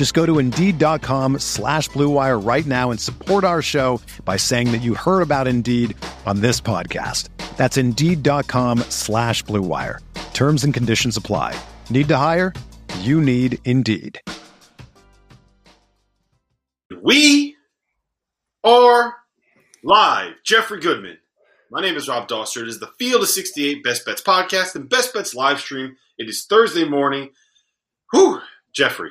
Just go to Indeed.com slash BlueWire right now and support our show by saying that you heard about Indeed on this podcast. That's Indeed.com slash BlueWire. Terms and conditions apply. Need to hire? You need Indeed. We are live. Jeffrey Goodman. My name is Rob Dauster. It is the Field of 68 Best Bets podcast and Best Bets live stream. It is Thursday morning. Whew, Jeffrey.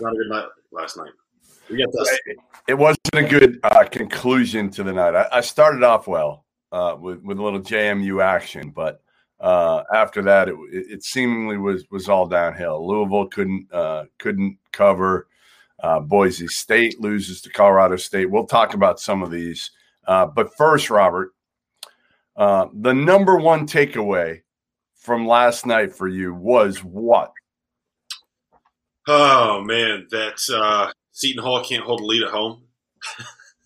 Not a good night last night. We got this. It wasn't a good uh, conclusion to the night. I, I started off well uh, with, with a little JMU action, but uh, after that, it, it, seemingly was was all downhill. Louisville couldn't uh, couldn't cover. Uh, Boise State loses to Colorado State. We'll talk about some of these, uh, but first, Robert, the number one takeaway from last night for you was what? Oh man, that uh, Seton Hall can't hold a lead at home.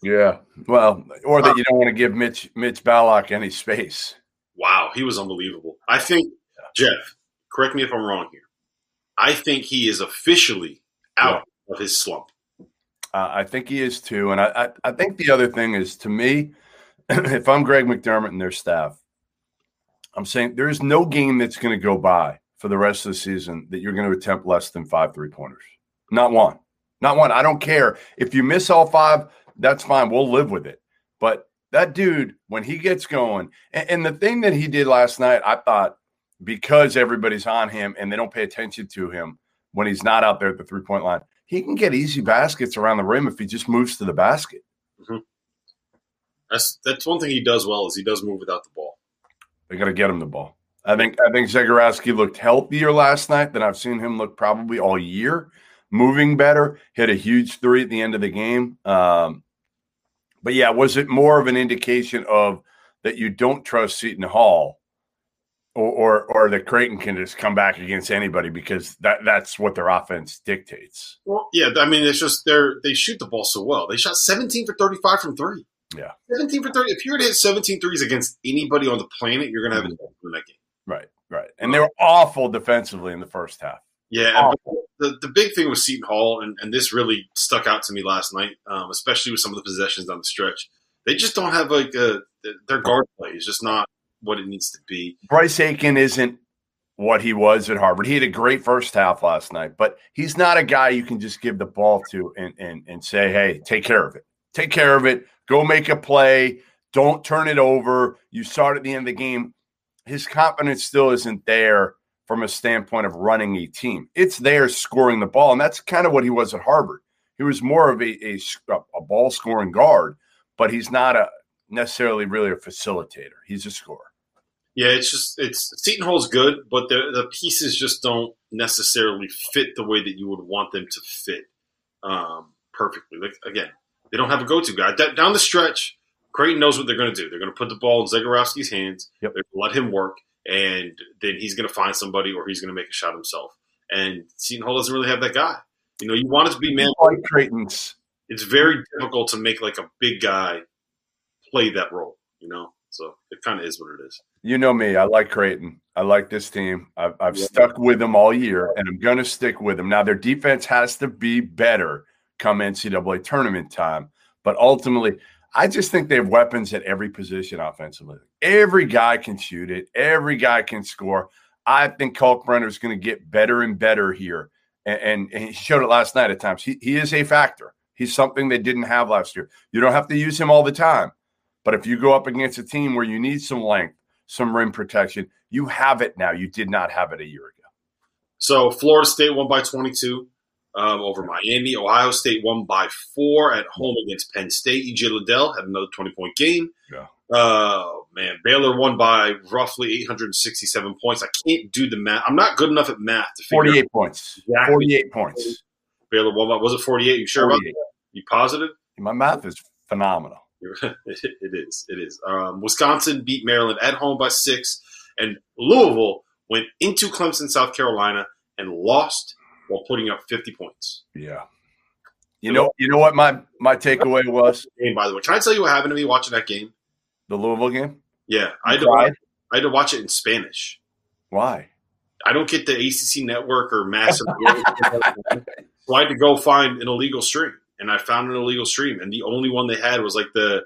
yeah, well, or that you don't want to give Mitch Mitch Ballock any space. Wow, he was unbelievable. I think Jeff, correct me if I'm wrong here. I think he is officially out yeah. of his slump. Uh, I think he is too, and I, I, I think the other thing is to me, if I'm Greg McDermott and their staff, I'm saying there is no game that's going to go by for the rest of the season that you're going to attempt less than five three pointers. Not one. Not one. I don't care. If you miss all five, that's fine. We'll live with it. But that dude, when he gets going, and, and the thing that he did last night, I thought because everybody's on him and they don't pay attention to him when he's not out there at the three point line, he can get easy baskets around the rim if he just moves to the basket. Mm-hmm. That's that's one thing he does well is he does move without the ball. They got to get him the ball. I think I think Zegarowski looked healthier last night than I've seen him look probably all year. Moving better, hit a huge three at the end of the game. Um, but yeah, was it more of an indication of that you don't trust Seton Hall, or or, or that Creighton can just come back against anybody because that that's what their offense dictates? Well, yeah, I mean it's just they're they shoot the ball so well. They shot 17 for 35 from three. Yeah, 17 for 30. If you were to hit 17 threes against anybody on the planet, you're going to have mm-hmm. in that game. Right, right, and they were awful defensively in the first half. Yeah, the, the big thing with Seton Hall, and, and this really stuck out to me last night, um, especially with some of the possessions on the stretch. They just don't have like a their guard play is just not what it needs to be. Bryce Aiken isn't what he was at Harvard. He had a great first half last night, but he's not a guy you can just give the ball to and and, and say, "Hey, take care of it. Take care of it. Go make a play. Don't turn it over." You it at the end of the game. His confidence still isn't there from a standpoint of running a team. It's there scoring the ball, and that's kind of what he was at Harvard. He was more of a, a, a ball scoring guard, but he's not a necessarily really a facilitator. He's a scorer. Yeah, it's just it's Seton Hall's good, but the the pieces just don't necessarily fit the way that you would want them to fit um, perfectly. Like again, they don't have a go to guy D- down the stretch. Creighton knows what they're going to do. They're going to put the ball in Zegarowski's hands. Yep. They're going to let him work and then he's going to find somebody or he's going to make a shot himself. And Seton Hall doesn't really have that guy. You know, you want it to be man. Like Creighton's. It's very difficult to make like a big guy play that role. You know, so it kind of is what it is. You know me. I like Creighton. I like this team. I've, I've yeah. stuck with them all year, and I'm going to stick with them. Now, their defense has to be better come NCAA tournament time, but ultimately, I just think they have weapons at every position offensively. Every guy can shoot it. Every guy can score. I think Kalkbrenner is going to get better and better here, and, and, he showed it last night at times. He, he is a factor. He's something they didn't have last year. You don't have to use him all the time, but if you go up against a team where you need some length, some rim protection. You have it now. You did not have it a year ago. So Florida State won by 22 um, over Miami. Ohio State won by four at home against Penn State. EJ Liddell had another 20 point game. Yeah. Uh, man, Baylor won by roughly 867 points. I can't do the math. I'm not good enough at math to figure 48 out points. exactly 48 points. Baylor won by. Was it 48? You sure about that? You positive? My math is phenomenal. it is. It is. Um, Wisconsin beat Maryland at home by six, and Louisville went into Clemson, South Carolina, and lost while putting up 50 points. Yeah. You know, you know what my my takeaway was Game, by the way, can I tell you what happened to me watching that game? the Louisville game. Yeah, I had, to watch, I had to watch it in Spanish. Why? I don't get the ACC network or massive, so I had to go find an illegal stream, and I found an illegal stream, and the only one they had was like the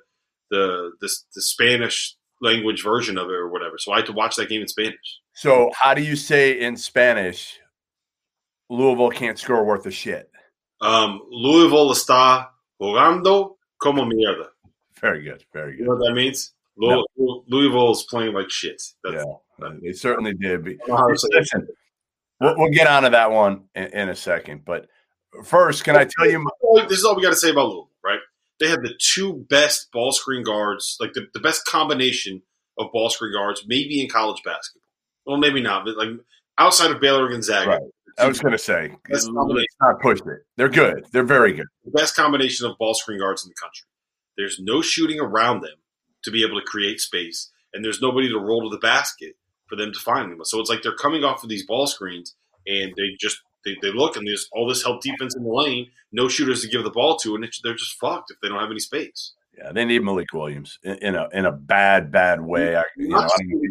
the the, the Spanish language version of it or whatever. So I had to watch that game in Spanish. So, how do you say in Spanish? Louisville can't score worth a shit. Um, Louisville está jugando como mierda. Very good. Very good. You know what that means? Louisville, Louisville is playing like shit. That's, Yeah, they certainly did. But I don't know how to say it. listen, we'll, we'll get onto that one in, in a second. But first, can I tell you? my- This is all we got to say about Louisville, right? They have the two best ball screen guards, like the, the best combination of ball screen guards, maybe in college basketball. Well, maybe not, but like outside of Baylor and Gonzaga, Right. I was going to say, let's not push it. They're good. They're very good. the best combination of ball screen guards in the country. There's no shooting around them to be able to create space, and there's nobody to roll to the basket for them to find them. So it's like they're coming off of these ball screens, and they just they, they look and there's all this help defense in the lane, no shooters to give the ball to, and they're just fucked if they don't have any space. Yeah, they need Malik Williams in, in a in a bad bad way. I, you know,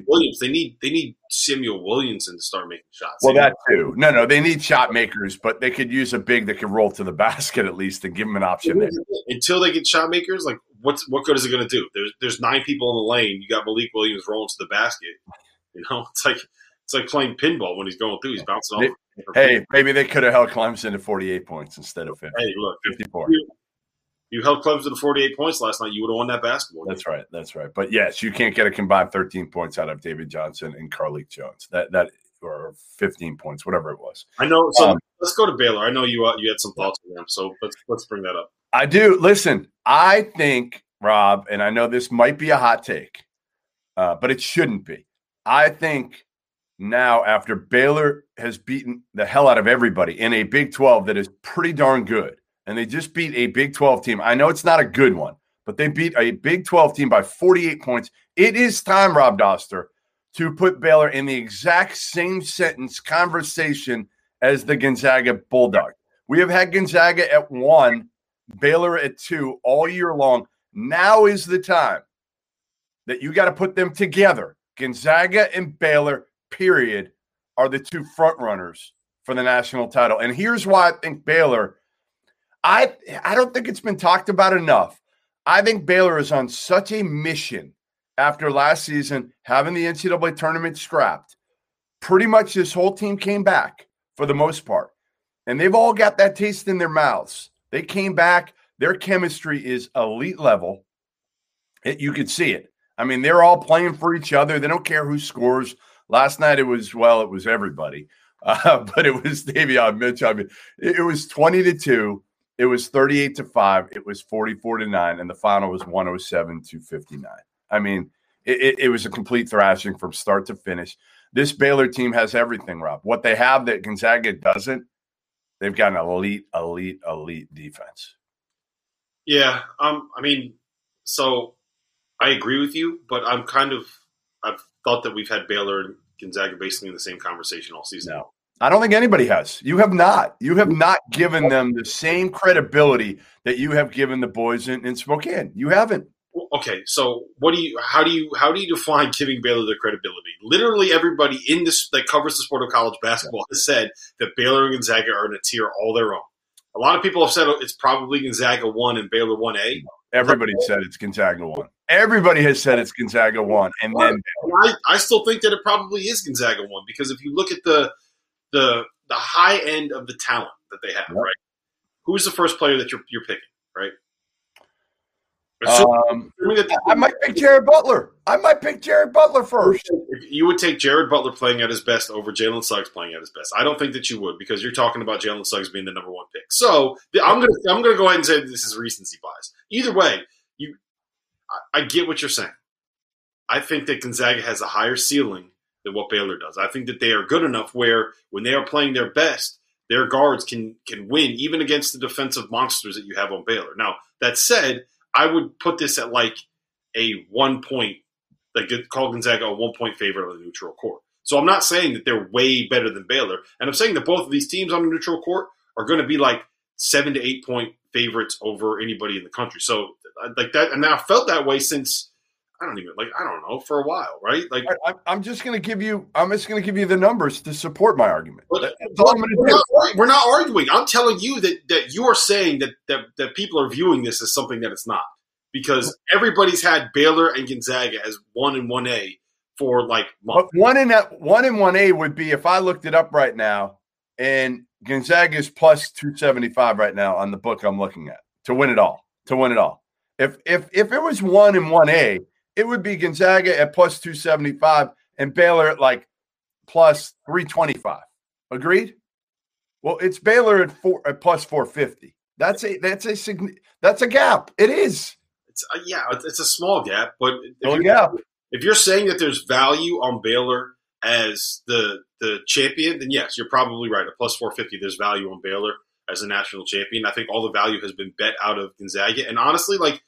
Williams, they need they need Samuell Williamson to start making shots. well, that too. No, no, they need shot makers, but they could use a big that could roll to the basket at least and give them an option there. until they get shot makers, like what's what good is it going to do? There's there's nine people in the lane. You got Malik Williams rolling to the basket. You know, it's like it's like playing pinball when he's going through. He's bouncing off. Hey, maybe they could have held Clemson to 48 points instead of 50, hey, look, 54. You, held Clemson to 48 points last night, you would have won that basketball. game. That's right. That's right. But yes, you can't get a combined 13 points out of David Johnson and Carlik Jones. That that or 15 points, whatever it was. I know. So Um, let's go to Baylor. I know you uh, you had some thoughts on them, so let's let's bring that up. I do. Listen, I think Rob, and I know this might be a hot take, uh, but it shouldn't be. I think now after Baylor has beaten the hell out of everybody in a Big 12 that is pretty darn good, and they just beat a Big 12 team. I know it's not a good one, but they beat a Big 12 team by 48 points. It is time, Rob Dauster, to put Baylor in the exact same sentence conversation as the Gonzaga Bulldog. We have had Gonzaga at one, Baylor at two all year long. Now is the time that you got to put them together. Gonzaga and Baylor, period, are the two front runners for the national title. And here's why I think Baylor, I I don't think it's been talked about enough. I think Baylor is on such a mission after last season having the NCAA tournament scrapped. Pretty much this whole team came back for the most part. And they've all got that taste in their mouths. They came back. Their chemistry is elite level. It, you could see it. I mean, they're all playing for each other. They don't care who scores. Last night it was well, it was everybody, uh, but it was Davion Mitch. I mean, it, it was twenty to two. It was thirty-eight to five. It was forty-four to nine, and the final was one hundred seven to fifty-nine. I mean, it, it, it was a complete thrashing from start to finish. This Baylor team has everything, Rob. What they have that Gonzaga doesn't, they've got an elite, elite, elite defense. Yeah, um, I mean, so I agree with you, but I'm kind of I've thought that we've had Baylor and Gonzaga basically in the same conversation all season. No. I don't think anybody has. You have not. You have not given them the same credibility that you have given the boys in, in Spokane. You haven't. Okay, so what do you? How do you? How do you define giving Baylor their credibility? Literally, everybody in this that covers the sport of college basketball has said that Baylor and Gonzaga are in a tier all their own. A lot of people have said it's probably Gonzaga one and Baylor one A. Everybody said it's Gonzaga one. Everybody has said it's Gonzaga one, and then I, I still think that it probably is Gonzaga one because if you look at the the the high end of the talent that they have, Yep. right? Who's the first player that you're you're picking, right? Um, I might pick Jared Butler. I might pick Jared Butler first. You would take Jared Butler playing at his best over Jalen Suggs playing at his best. I don't think that you would because you're talking about Jalen Suggs being the number one pick. So I'm gonna I'm gonna go ahead and say this is recency bias. Either way, you I, I get what you're saying. I think that Gonzaga has a higher ceiling than what Baylor does. I think that they are good enough where when they are playing their best, their guards can can win even against the defensive monsters that you have on Baylor. Now that said I would put this at like a one point, like call Gonzaga a one point favorite on the neutral court. So I'm not saying that they're way better than Baylor, and I'm saying that both of these teams on the neutral court are going to be like seven to eight point favorites over anybody in the country. So uh, like that, and I felt that way since I don't even like I don't know for a while, right? Like I, am just going to give you I'm just going to give you the numbers to support my argument. But, but we're, not, we're, not, arguing. I'm telling you that that you are saying that that that people are viewing this as something that it's not because everybody's had Baylor and Gonzaga as one and one A for like months. one in that one in one A would be if I looked it up right now, and Gonzaga is plus two seventy five right now on the book I'm looking at to win it all. To win it all. If if if it was one in one A it would be Gonzaga at plus 275 and Baylor at like plus 325. Agreed? Well, it's Baylor at four at plus 450. That's a that's a that's a gap. It is. It's a, yeah, it's a small gap, but if, you're, gap. if you're saying that there's value on Baylor as the the champion, then yes, you're probably right. At plus 450, there's value on Baylor as a national champion. I think all the value has been bet out of Gonzaga, and honestly, like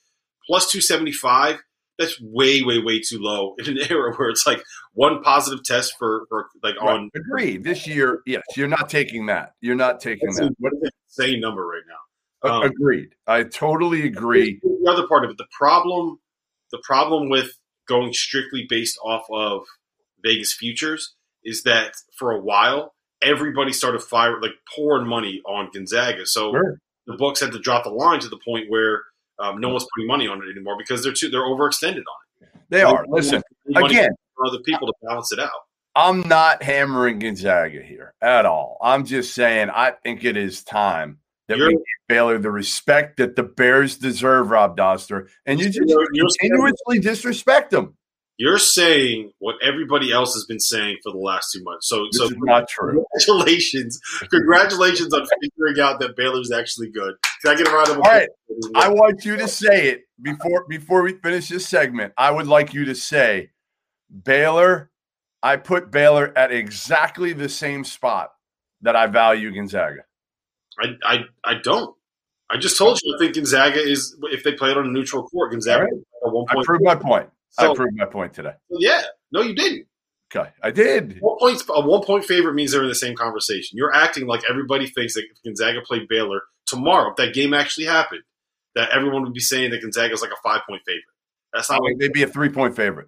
plus 275 that's way, way, way too low in an era where it's like one positive test for, for like right. on. Agree. This year, yes, you're not taking that. You're not taking that. What is an insane number right now? Um, Agreed. I totally agree. The other part of it, the problem, the problem with going strictly based off of Vegas futures is that for a while everybody started firing like pouring money on Gonzaga, so sure. the books had to drop the line to the point where um, no one's putting money on it anymore because they're too they're overextended on it. They are. Listen again, for other people to balance it out. I'm not hammering Gonzaga here at all. I'm just saying I think it is time that you're, we give Baylor the respect that the Bears deserve, Rob Dauster, and you just you're, you're continuously disrespect them. You're saying what everybody else has been saying for the last two months. So, this so not true. Congratulations, congratulations on figuring out that Baylor's actually good. Can I get a round of applause? All right, I want you to say it before before we finish this segment. I would like you to say, Baylor. I put Baylor at exactly the same spot that I value Gonzaga. I I, I don't. I just told you I think Gonzaga is if they play it on a neutral court, Gonzaga right. at one point. I proved my point. So, I proved my point today. Yeah. No, you didn't. Okay, I did. One point, a one point favorite means they're in the same conversation. You're acting like everybody thinks that if Gonzaga played Baylor tomorrow, if that game actually happened, that everyone would be saying that Gonzaga is like a five point favorite. That's not. Like, they'd be a three point favorite.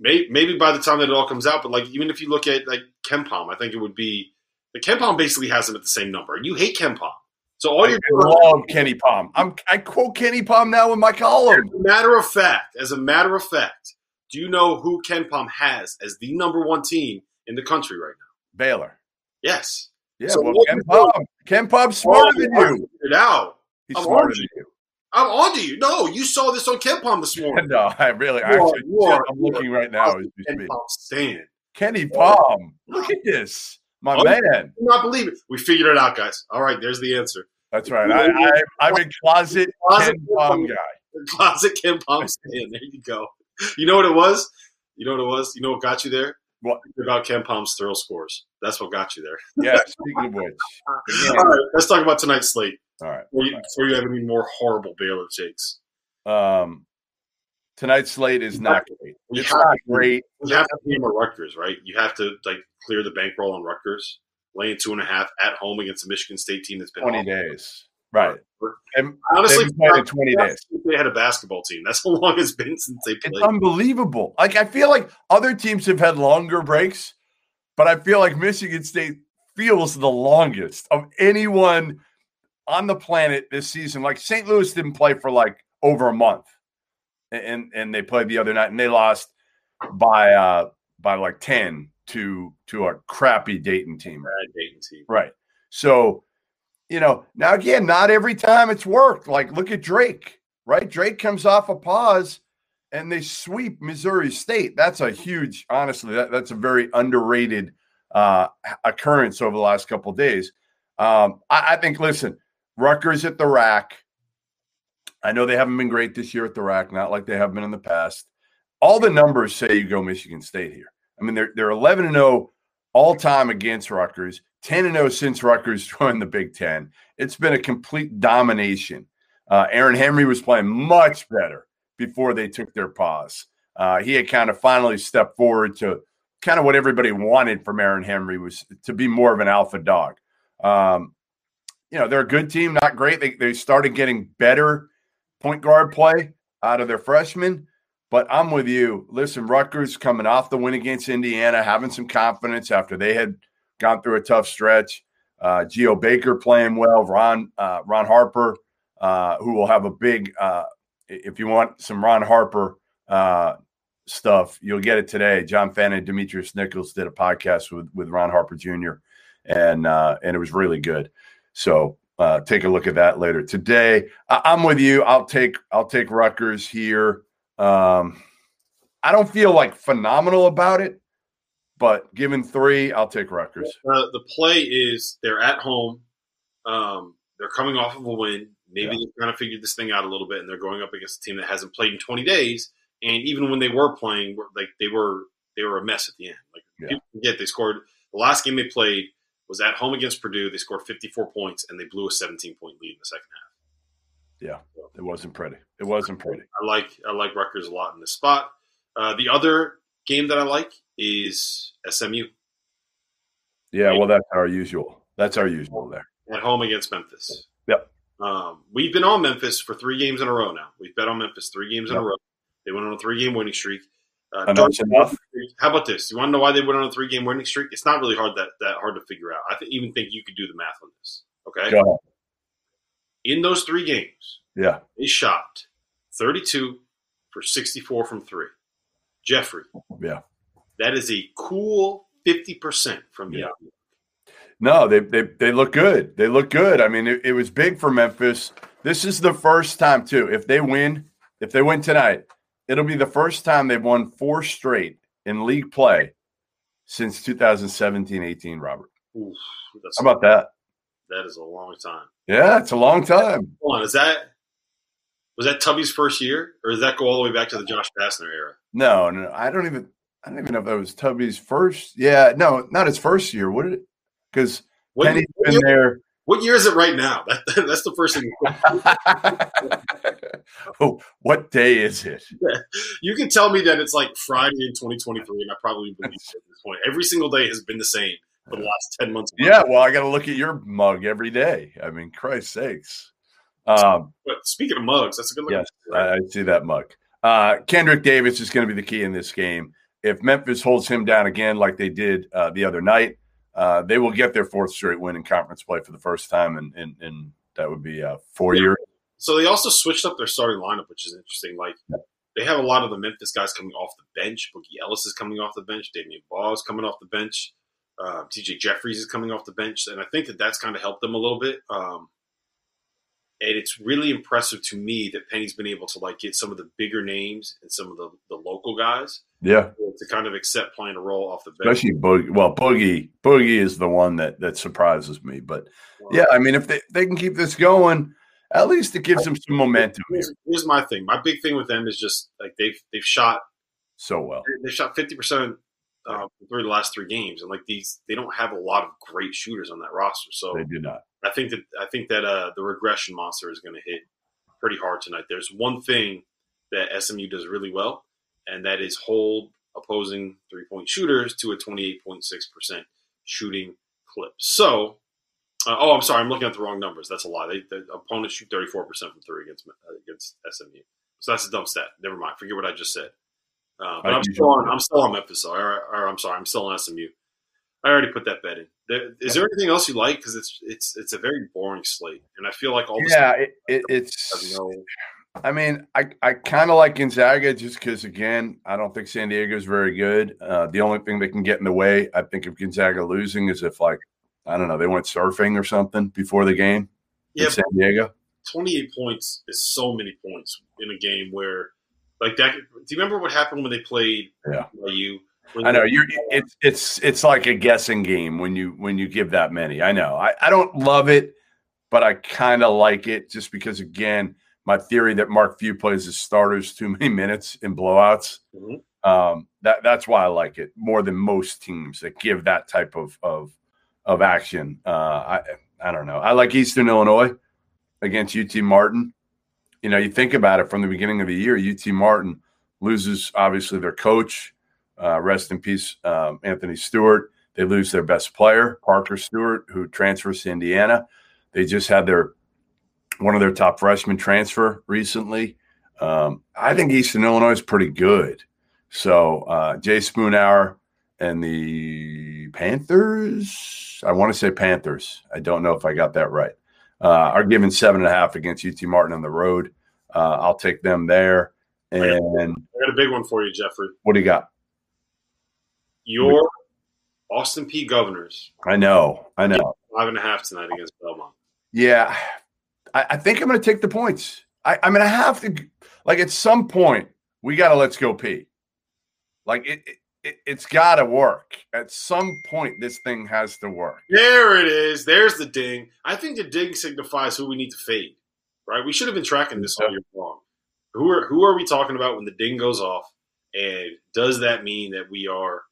Maybe, maybe by the time that it all comes out, but like even if you look at like KenPom, I think it would be the KenPom basically has them at the same number, and you hate KenPom. So all I you're doing love KenPom. I'm I quote KenPom now in my column. As a matter of fact, as a matter of fact, do you know who KenPom has as the number one team in the country right now? Baylor. Yes. Yeah, so well, Ken KenPom's oh, smarter than you. Now he's I'm smarter than you. I'm on to you. No, you saw this on KenPom this morning. no, I really. You actually, are, are, I'm looking right now as we speak. Stand. KenPom. Oh, look at this. My oh, man. I not believe it. We figured it out, guys. All right, there's the answer. That's right. I, I, am a closet, closet KenPom guy. Closet KenPom stand. There you go. You know what it was? You know what it was? You know what got you there? What about KenPom's thrill scores? That's what got you there. Yeah. Speaking of which, all right, let's talk about tonight's slate. All right. Before you, before you have any more horrible Baylor takes. Um, tonight's slate is not great. It's not great. You have to hammer Rutgers, right? You have to like clear the bankroll on Rutgers, laying two and a half at home against a Michigan State team that's been twenty days. Right. And honestly, in 20 days. They had a basketball team. That's how long it's been since they played. It's unbelievable. Like I feel like other teams have had longer breaks, but I feel like Michigan State feels the longest of anyone on the planet this season. Like St. Louis didn't play for like over a month and and they played the other night and they lost by uh by like 10 to to a crappy Dayton team. Bad Dayton team. Right. So, you know, now again, not every time it's worked. Like look at Drake. right? Drake comes off a pause and they sweep Missouri State. That's a huge, honestly, that, that's a very underrated uh, occurrence over the last couple days. Um, I, I, think, listen, Rutgers at the rack. I know they haven't been great this year at the rack, not like they have been in the past. All the numbers say you go Michigan State here. I mean, they're they're 11 and 0 all time against Rutgers, 10 and 0 since Rutgers joined the Big Ten. It's been a complete domination. Uh, Aaron Henry was playing much better before they took their pause. Uh, he had kind of finally stepped forward to kind of what everybody wanted from Aaron Henry was to be more of an alpha dog. Um, you know, they're a good team, not great. They, they started getting better point guard play out of their freshmen. But I'm with you. Listen, Rutgers coming off the win against Indiana, having some confidence after they had gone through a tough stretch. Uh, Geo Baker playing well. Ron uh, Ron Harper, uh, who will have a big. Uh, if you want some Ron Harper uh, stuff, you'll get it today. John Fannin and Demetrius Nichols did a podcast with with Ron Harper Jr. and uh, and it was really good. So take a look at that later today. I- am with you. I'll take I'll take Rutgers here. Um, I don't feel like phenomenal about it, but given three, I'll take Rutgers. Uh, the play is they're at home. Um, they're coming off of a win. Maybe yeah. they're trying to figure this thing out a little bit, and they're going up against a team that hasn't played in 20 days. And even when they were playing, like they were, they were a mess at the end. Like yeah. people forget, they scored the last game they played was at home against Purdue. They scored 54 points, and they blew a 17 point lead in the second half. Yeah, it wasn't pretty. It wasn't pretty. I like I like Rutgers a lot in this spot. Uh, the other game that I like is SMU. Yeah, well, that's our usual. That's our usual there. At home against Memphis. Yep. Um, we've been on Memphis for three games in a row now. We've bet on Memphis three games yep. in a row. They went on a three game winning streak. Uh, enough. How about this? You want to know why they went on a three game winning streak? It's not really hard that, that hard to figure out. I th- even think you could do the math on this. Okay. In those three games, yeah, they shot 32 for 64 from three. Jeffrey, yeah, that is a cool 50% from the yeah. No, they, they they look good. They look good. I mean, it, it was big for Memphis. This is the first time too. If they win, if they win tonight, it'll be the first time they've won four straight in league play since 2017-18, Robert. Oof, How about that? That is a long time. Yeah, it's a long time. Hold on, is that was that Tubby's first year, or does that go all the way back to the Josh Pastner era? No, no, I don't even. I don't even know if that was Tubby's first. Yeah, no, not his first year. What did it? Because Penny's been year, there. What year is it right now? That, that's the first thing. oh, what day is it? You can tell me that it's like Friday in 2023, and I probably believe it at this point. Every single day has been the same for the last 10 months. Yeah, well, I got to look at your mug every day. I mean, Christ sakes. Um, but speaking of mugs, that's a good look. Yes, I, I see that mug. Uh, Kendrick Davis is going to be the key in this game. If Memphis holds him down again, like they did uh, the other night, uh, they will get their fourth straight win in conference play for the first time, and and, and that would be uh, four yeah. years. So they also switched up their starting lineup, which is interesting. Like they have a lot of the Memphis guys coming off the bench. Boogie Ellis is coming off the bench. Damion Baugh is coming off the bench. Uh, DJ Jeffries is coming off the bench, and I think that that's kind of helped them a little bit. Um, and it's really impressive to me that Penny's been able to like get some of the bigger names and some of the, the local guys, yeah, to kind of accept playing a role off the bench. Especially Boogie. Well, Boogie, Boogie is the one that that surprises me. But wow. yeah, I mean, if they, they can keep this going, at least it gives them some momentum. Here's, here's, my thing. My big thing with them is just like they've they've shot so well. They shot fifty percent uh, through the last three games, and like these, they don't have a lot of great shooters on that roster. So they do not. I think that I think that uh, the regression monster is going to hit pretty hard tonight. There's one thing that SMU does really well, and that is hold opposing three point shooters to a 28.6 percent shooting clip. So, uh, oh, I'm sorry, I'm looking at the wrong numbers. That's a lie. They, the opponents shoot 34 percent from three against uh, against SMU. So that's a dumb stat. Never mind. Forget what I just said. Uh, but I'm still on. I'm still on Memphis. Or, or, I'm sorry, I'm still on SMU. I already put that bet in. There, is there anything else you like? Because it's it's it's a very boring slate, and I feel like all yeah, it, it, it's. No... I mean, I, I kind of like Gonzaga just because, again, I don't think San Diego is very good. Uh, the only thing that can get in the way, I think, of Gonzaga losing is if, like, I don't know, they went surfing or something before the game. Yeah, San Diego. 28 points is so many points in a game where, like that. Do you remember what happened when they played? Yeah. You. I know you're. It's it's it's like a guessing game when you when you give that many. I know. I, I don't love it, but I kind of like it just because again, my theory that Mark Few plays his starters too many minutes in blowouts. Mm-hmm. Um, that that's why I like it more than most teams that give that type of of of action. Uh, I I don't know. I like Eastern Illinois against UT Martin. You know, you think about it from the beginning of the year, UT Martin loses obviously their coach uh, rest in peace, um, Anthony Stewart. They lose their best player, Parker Stewart, who transfers to Indiana. They just had their one of their top freshmen transfer recently. Um, I think Eastern Illinois is pretty good. So uh, Jay Spoonhour and the Panthers, I want to say Panthers. I don't know if I got that right. Uh, are given seven and a half against UT Martin on the road. Uh, I'll take them there. And I got a big one for you, Jeffrey. What do you got? Your Austin Peay Governors. I know. I know. Five and a half tonight against Belmont. Yeah. I, I think I'm going to take the points. I, I'm going to have to, like, at some point, we got to let's go Peay. Like, it, it it's got to work. At some point, this thing has to work. There it is. There's the ding. I think the ding signifies who we need to fade, right? We should have been tracking this all year long. Who are who are we talking about when the ding goes off? And does that mean that we are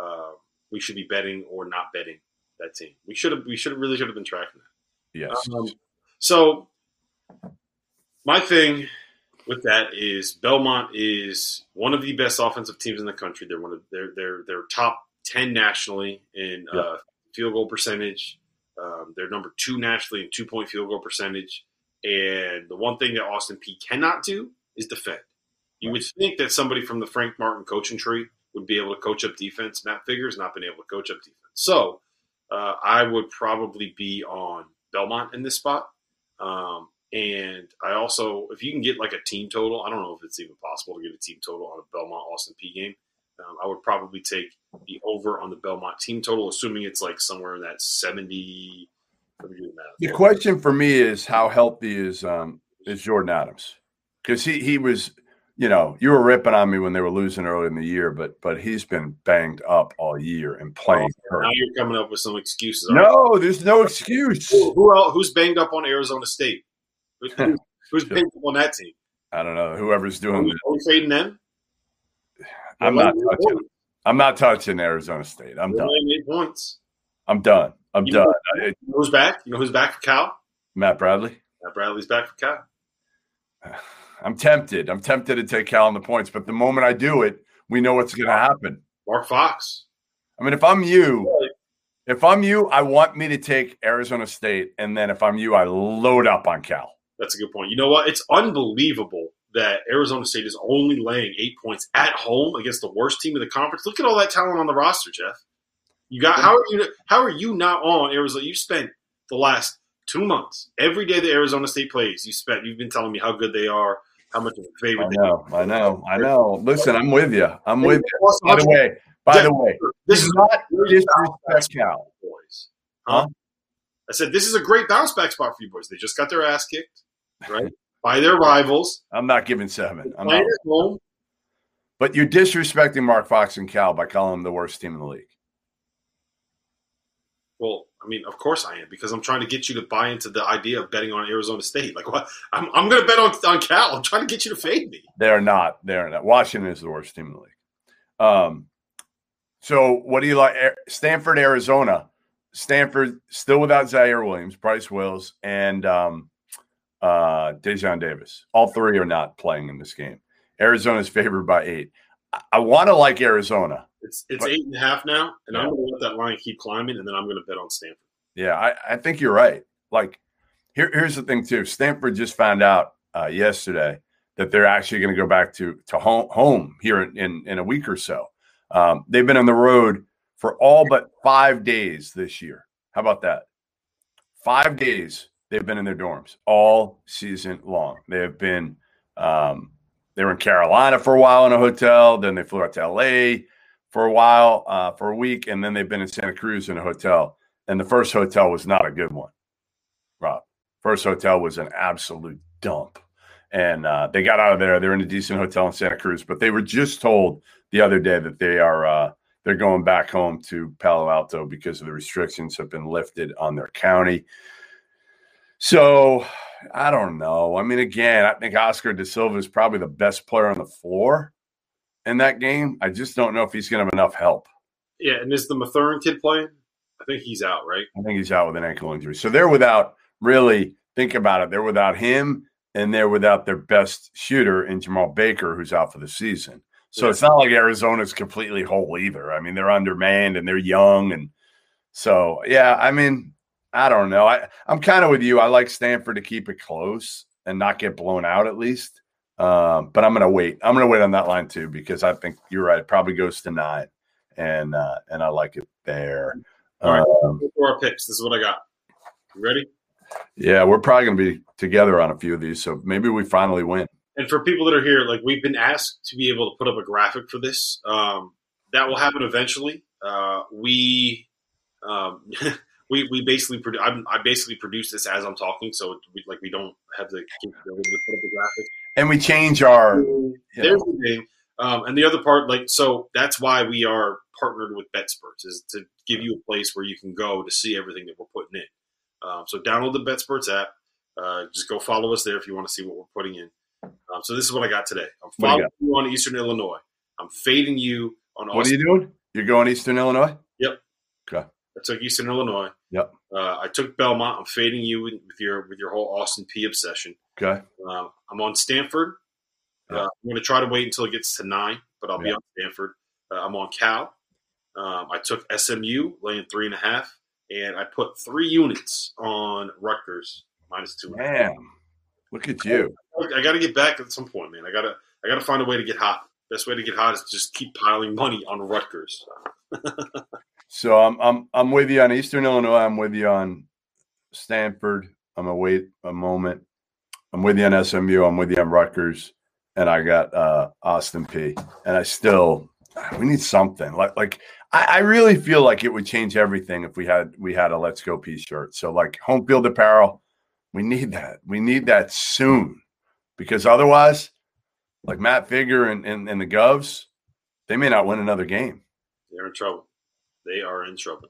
uh, we should be betting or not betting that team. We should have we should have really should have been tracking that. Yes. Um, so my thing with that is Belmont is one of the best offensive teams in the country. They're one of they're they're they're top ten nationally in uh, field goal percentage. Um, they're number two nationally in two point field goal percentage. And the one thing that Austin Peay cannot do is defend. You right. would think that somebody from the Frank Martin coaching tree would be able to coach up defense. Matt Figger's not been able to coach up defense. So uh, I would probably be on Belmont in this spot. Um, and I also, if you can get like a team total, I don't know if it's even possible to get a team total on a Belmont Austin Peay game. Um, I would probably take the over on the Belmont team total, assuming it's like somewhere in that 70. The question for me is how healthy is um, is Jordan Adams? Because he, he was you know, you were ripping on me when they were losing early in the year, but but he's been banged up all year and playing. Oh, now you're coming up with some excuses. No, there's no excuse. Who, who else, who's banged up on Arizona State? Who's, who's banged up on that team? I don't know. Whoever's doing are we, fading them? I'm not touching. I'm not touching Arizona State. I'm done. Eight points. I'm done. I'm you done. Know, who's back? You know who's back for Cal? Matt Bradley. Matt Bradley's back for Cal. I'm tempted. I'm tempted to take Cal on the points, but the moment I do it, we know what's going to happen. Mark Fox. I mean, if I'm you, if I'm you, I want me to take Arizona State, and then if I'm you, I load up on Cal. That's a good point. You know what? It's unbelievable that Arizona State is only laying eight points at home against the worst team in the conference. Look at all that talent on the roster, Jeff. You got how are you how are you not on Arizona? You spent the last two months every day that Arizona State plays. You spent you've been telling me how good they are, how much of a favorite. I know, I know, I know. Listen, I'm with you. I'm with you. By the way, by the way, this is not disrespect Cal. Boys, huh? I said this is a great bounce back spot for you boys. They just got their ass kicked, right, by their rivals. I'm not giving seven. I'm not. Home. But you're disrespecting Mark Fox and Cal by calling them the worst team in the league. Well, I mean, of course I am because I'm trying to get you to buy into the idea of betting on Arizona State. Like, what? I'm, I'm going to bet on, on Cal. I'm trying to get you to fade me. They're not. They're not. Washington is the worst team in the league. Um, so what do you like? Stanford, Arizona. Stanford still without Ziaire Williams, Bryce Wills, and um, uh, Daejon Davis. All three are not playing in this game. Arizona's favored by eight. I, I want to like Arizona. It's it's but, eight and a half now, and yeah. I'm going to let that line keep climbing, and then I'm going to bet on Stanford. Yeah, I, I think you're right. Like, here, here's the thing too. Stanford just found out uh, yesterday that they're actually going to go back to to home, home here in, in, in a week or so. Um, they've been on the road for all but five days this year. How about that? Five days they've been in their dorms all season long. They have been. Um, they were in Carolina for a while in a hotel. Then they flew out to LA for a while, uh, for a week, and then they've been in Santa Cruz in a hotel. And the first hotel was not a good one, Rob. First hotel was an absolute dump. and uh, they got out of there. They're in a decent hotel in Santa Cruz, but they were just told the other day that they are uh, they're going back home to Palo Alto because of the restrictions have been lifted on their county. So I don't know. I mean, again, I think Oscar da Silva is probably the best player on the floor in that game. I just don't know if he's going to have enough help. Yeah, and is the Mathurin kid playing? I think he's out, right? I think he's out with an ankle injury. So they're without really think about it. They're without him and they're without their best shooter in Jemarl Baker, who's out for the season. So yeah. it's not like Arizona's completely whole either. I mean, they're undermanned and they're young. And so, yeah, I mean, I don't know. I, I'm kind of with you. I like Stanford to keep it close and not get blown out at least. Um, but I'm going to wait. I'm going to wait on that line too because I think you're right. It probably goes to nine, and uh, and I like it there. All right, um, for our picks. This is what I got. You ready? Yeah, we're probably going to be together on a few of these, so maybe we finally win. And for people that are here, like we've been asked to be able to put up a graphic for this. Um, that will happen eventually. Uh, we um, we we basically produ- i basically produce this as I'm talking, so we, like we don't have the capability to put up a graphic. And we change our. There's the thing, um, and the other part, like so, that's why we are partnered with BetSperts is to give you a place where you can go to see everything that we're putting in. Um, so download the BetSperts app. Uh, just go follow us there if you want to see what we're putting in. Um, so this is what I got today. I'm following you, you, on Eastern Illinois. I'm fading you on. What Austin. are you doing? You're going Eastern Illinois. Yep. Okay. I took Eastern Illinois. Yep. Uh, I took Belmont. I'm fading you with, your with your whole Austin Peay obsession. Okay. Uh, I'm on Stanford. Yep. Uh, I'm going to try to wait until it gets to nine, but I'll yep. be on Stanford. Uh, I'm on Cal. Um, I took SMU laying three and a half, and I put three units on Rutgers minus two. Man, look at you! I, I got to get back at some point, man. I gotta I gotta find a way to get hot. Best way to get hot is just keep piling money on Rutgers. So I'm I'm I'm with you on Eastern Illinois. I'm with you on Stanford. I'm gonna wait a moment. I'm with you on SMU. I'm with you on Rutgers, and I got uh, Austin Peay. And I still we need something like like I, I, really feel like it would change everything if we had we had a Let's Go Peay shirt. So like home field apparel, we need that. We need that soon because otherwise, like Matt Figger and, and, and the Govs, they may not win another game. They're in trouble they are in trouble.